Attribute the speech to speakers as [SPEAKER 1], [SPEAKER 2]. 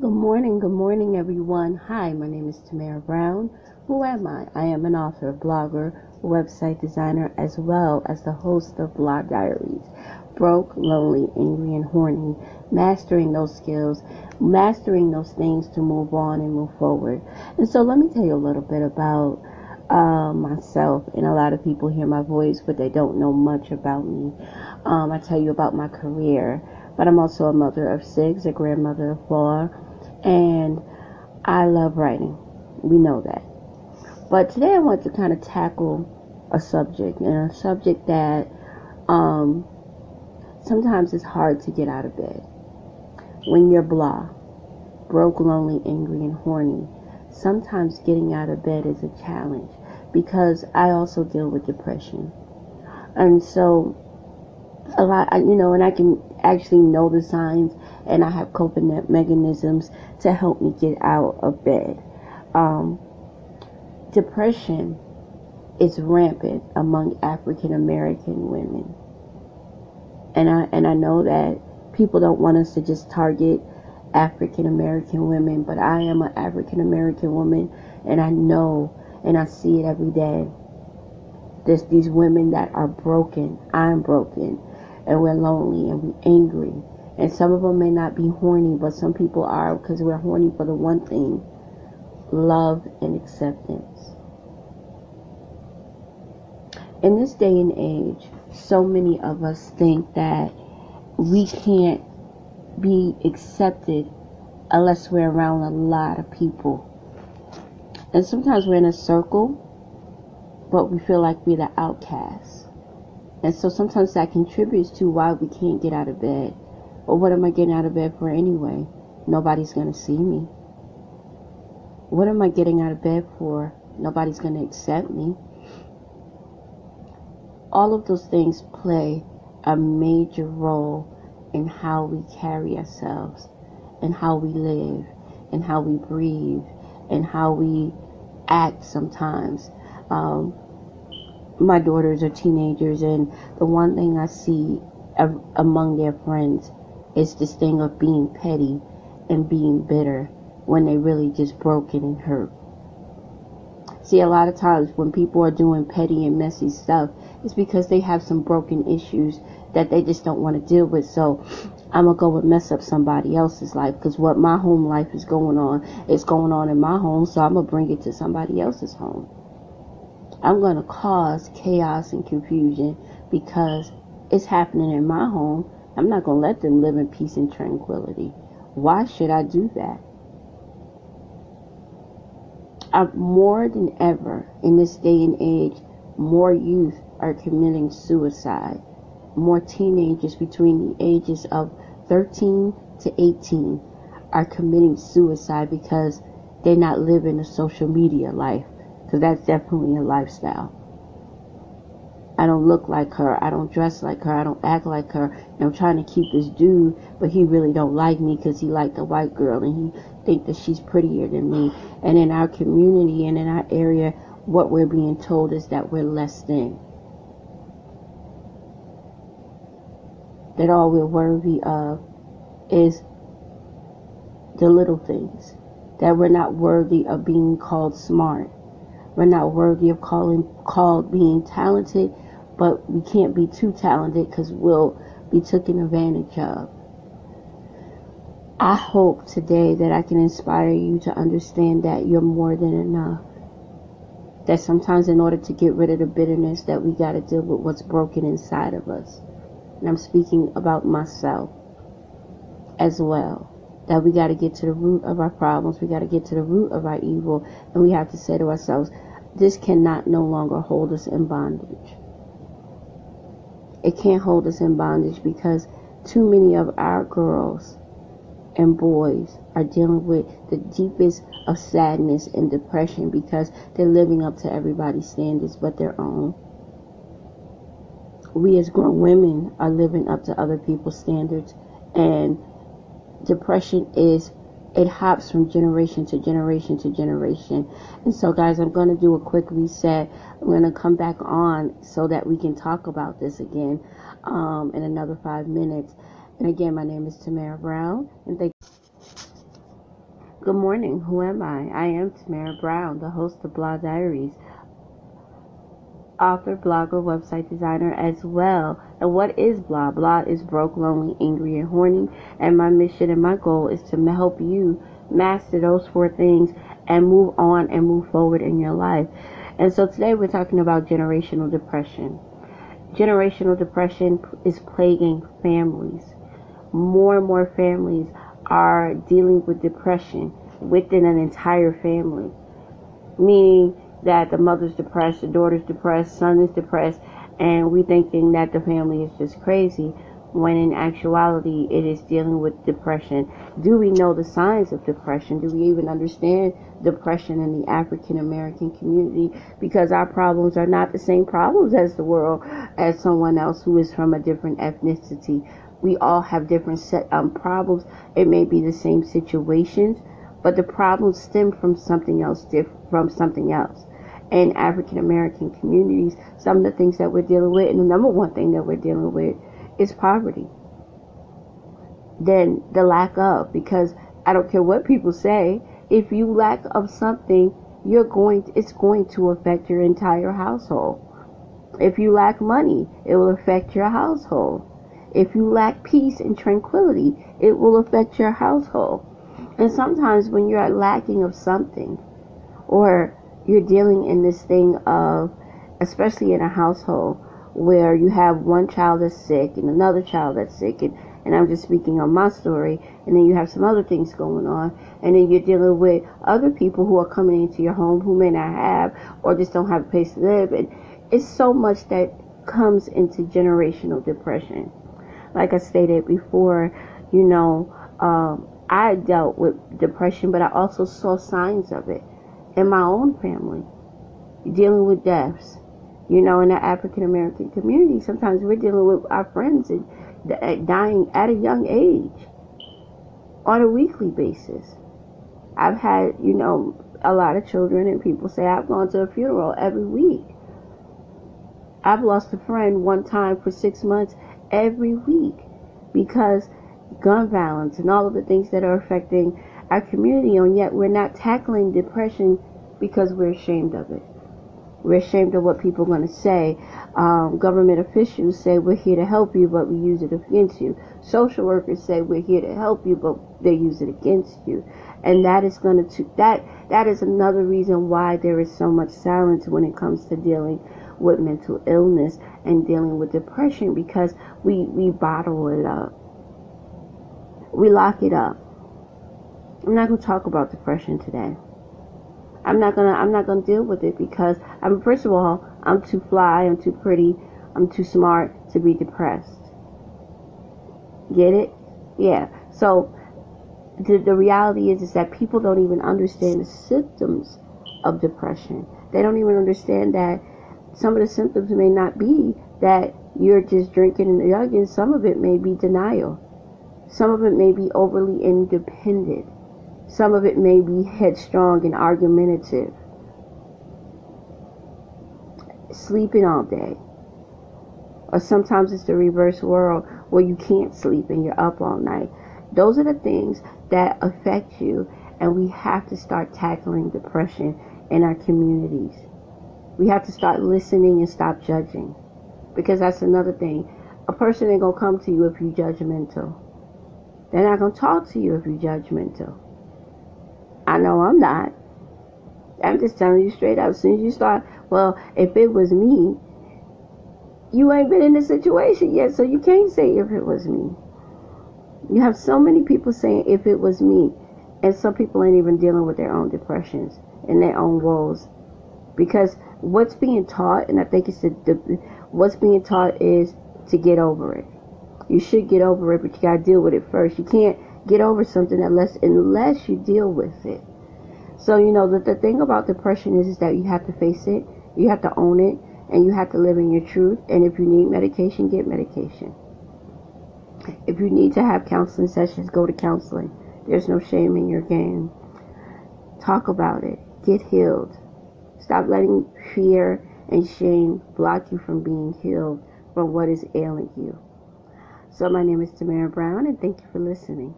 [SPEAKER 1] Good morning, good morning, everyone. Hi, my name is Tamara Brown. Who am I? I am an author, blogger, website designer, as well as the host of Blah Diaries. Broke, lonely, angry, and horny. Mastering those skills, mastering those things to move on and move forward. And so, let me tell you a little bit about uh, myself. And a lot of people hear my voice, but they don't know much about me. Um, I tell you about my career, but I'm also a mother of six, a grandmother of four, and I love writing. We know that. But today I want to kind of tackle a subject, and a subject that um, sometimes it's hard to get out of bed. When you're blah, broke, lonely, angry, and horny, sometimes getting out of bed is a challenge because I also deal with depression. And so, a lot, you know, and I can actually know the signs and I have coping mechanisms to help me get out of bed. Um, depression is rampant among African American women. And I, and I know that people don't want us to just target African American women, but I am an African American woman and I know and I see it every day. There's these women that are broken. I'm broken. And we're lonely and we're angry. And some of them may not be horny, but some people are because we're horny for the one thing love and acceptance. In this day and age, so many of us think that we can't be accepted unless we're around a lot of people. And sometimes we're in a circle, but we feel like we're the outcasts. And so sometimes that contributes to why we can't get out of bed. Or what am I getting out of bed for anyway? Nobody's going to see me. What am I getting out of bed for? Nobody's going to accept me. All of those things play a major role in how we carry ourselves and how we live and how we breathe and how we act sometimes. Um, my daughters are teenagers, and the one thing I see among their friends is this thing of being petty and being bitter when they really just broken and hurt. See, a lot of times when people are doing petty and messy stuff, it's because they have some broken issues that they just don't want to deal with. So I'm gonna go and mess up somebody else's life because what my home life is going on is going on in my home. So I'm gonna bring it to somebody else's home. I'm gonna cause chaos and confusion because it's happening in my home. I'm not gonna let them live in peace and tranquility. Why should I do that? I'm more than ever in this day and age, more youth are committing suicide more teenagers between the ages of 13 to 18 are committing suicide because they're not living a social media life. Because that's definitely a lifestyle. I don't look like her. I don't dress like her. I don't act like her. And I'm trying to keep this dude, but he really don't like me because he like the white girl and he think that she's prettier than me. And in our community and in our area, what we're being told is that we're less than. that all we're worthy of is the little things. That we're not worthy of being called smart. We're not worthy of calling called being talented, but we can't be too talented because we'll be taken advantage of. I hope today that I can inspire you to understand that you're more than enough. That sometimes in order to get rid of the bitterness that we got to deal with what's broken inside of us and I'm speaking about myself as well. That we got to get to the root of our problems, we got to get to the root of our evil, and we have to say to ourselves, this cannot no longer hold us in bondage. It can't hold us in bondage because too many of our girls and boys are dealing with the deepest of sadness and depression because they're living up to everybody's standards but their own we as grown women are living up to other people's standards and depression is it hops from generation to generation to generation and so guys i'm going to do a quick reset i'm going to come back on so that we can talk about this again um, in another five minutes and again my name is tamara brown and thank Good morning. Who am I? I am Tamara Brown, the host of Blah Diaries, author, blogger, website designer as well. And what is blah? Blah is broke, lonely, angry, and horny. And my mission and my goal is to help you master those four things and move on and move forward in your life. And so today we're talking about generational depression. Generational depression is plaguing families. More and more families are dealing with depression within an entire family. Meaning that the mother's depressed, the daughter's depressed, son is depressed, and we thinking that the family is just crazy when in actuality it is dealing with depression. Do we know the signs of depression? Do we even understand depression in the African American community? Because our problems are not the same problems as the world, as someone else who is from a different ethnicity we all have different set um, problems. It may be the same situations, but the problems stem from something else, different from something else. In African American communities, some of the things that we're dealing with, and the number one thing that we're dealing with, is poverty. Then the lack of, because I don't care what people say, if you lack of something, you're going, to, it's going to affect your entire household. If you lack money, it will affect your household if you lack peace and tranquility, it will affect your household. And sometimes when you're lacking of something, or you're dealing in this thing of, especially in a household where you have one child that's sick and another child that's sick, and, and I'm just speaking on my story, and then you have some other things going on, and then you're dealing with other people who are coming into your home who may not have or just don't have a place to live, and it's so much that comes into generational depression. Like I stated before, you know, um, I dealt with depression, but I also saw signs of it in my own family, dealing with deaths. You know, in the African American community, sometimes we're dealing with our friends and eh, dying at a young age on a weekly basis. I've had, you know, a lot of children and people say I've gone to a funeral every week. I've lost a friend one time for six months every week because gun violence and all of the things that are affecting our community, and yet we're not tackling depression because we're ashamed of it. We're ashamed of what people are going to say. Um, government officials say we're here to help you, but we use it against you. Social workers say we're here to help you, but they use it against you. And that is going to that that is another reason why there is so much silence when it comes to dealing with mental illness and dealing with depression because we, we bottle it up. We lock it up. I'm not to talk about depression today. I'm not gonna I'm not gonna deal with it because I'm first of all I'm too fly, I'm too pretty, I'm too smart to be depressed. Get it? Yeah. So the, the reality is is that people don't even understand the symptoms of depression. They don't even understand that some of the symptoms may not be that you're just drinking and drugging. Some of it may be denial. Some of it may be overly independent. Some of it may be headstrong and argumentative. Sleeping all day. Or sometimes it's the reverse world where you can't sleep and you're up all night. Those are the things that affect you, and we have to start tackling depression in our communities. We have to start listening and stop judging. Because that's another thing. A person ain't gonna come to you if you're judgmental. They're not gonna talk to you if you're judgmental. I know I'm not. I'm just telling you straight up. As soon as you start, well, if it was me, you ain't been in the situation yet, so you can't say if it was me. You have so many people saying if it was me, and some people ain't even dealing with their own depressions and their own woes because what's being taught, and I think it's the, the what's being taught is to get over it. You should get over it, but you gotta deal with it first. You can't get over something unless unless you deal with it. So you know the the thing about depression is is that you have to face it, you have to own it, and you have to live in your truth. And if you need medication, get medication. If you need to have counseling sessions, go to counseling. There's no shame in your game. Talk about it. Get healed. Stop letting fear and shame block you from being healed from what is ailing you. So, my name is Tamara Brown, and thank you for listening.